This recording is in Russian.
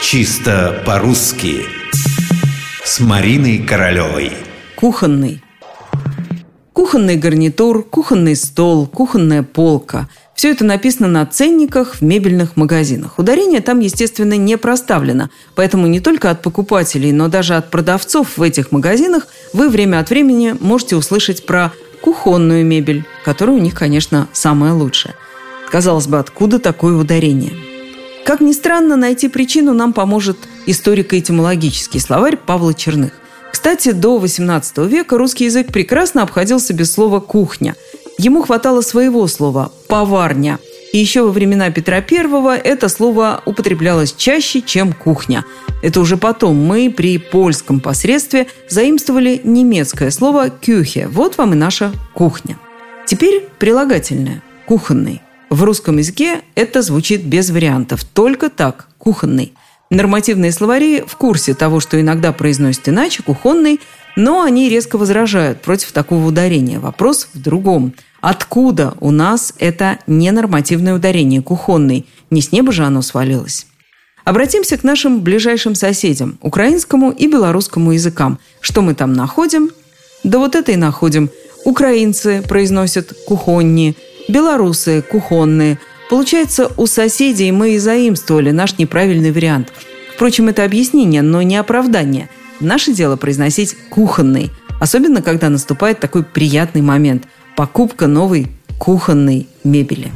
Чисто по-русски С Мариной Королевой Кухонный Кухонный гарнитур, кухонный стол, кухонная полка – все это написано на ценниках в мебельных магазинах. Ударение там, естественно, не проставлено, поэтому не только от покупателей, но даже от продавцов в этих магазинах вы время от времени можете услышать про кухонную мебель, которая у них, конечно, самая лучшая. Казалось бы, откуда такое ударение? Как ни странно, найти причину нам поможет историко-этимологический словарь Павла Черных. Кстати, до XVIII века русский язык прекрасно обходился без слова «кухня», Ему хватало своего слова «поварня». И еще во времена Петра I это слово употреблялось чаще, чем «кухня». Это уже потом мы при польском посредстве заимствовали немецкое слово «кюхе». Вот вам и наша кухня. Теперь прилагательное «кухонный». В русском языке это звучит без вариантов, только так – кухонный. Нормативные словари в курсе того, что иногда произносят иначе, кухонный, но они резко возражают против такого ударения. Вопрос в другом – Откуда у нас это ненормативное ударение кухонный? Не с неба же оно свалилось. Обратимся к нашим ближайшим соседям, украинскому и белорусскому языкам. Что мы там находим? Да вот это и находим. Украинцы произносят кухонни, белорусы – кухонные. Получается, у соседей мы и заимствовали наш неправильный вариант. Впрочем, это объяснение, но не оправдание. Наше дело произносить «кухонный», особенно когда наступает такой приятный момент – покупка новой кухонной мебели.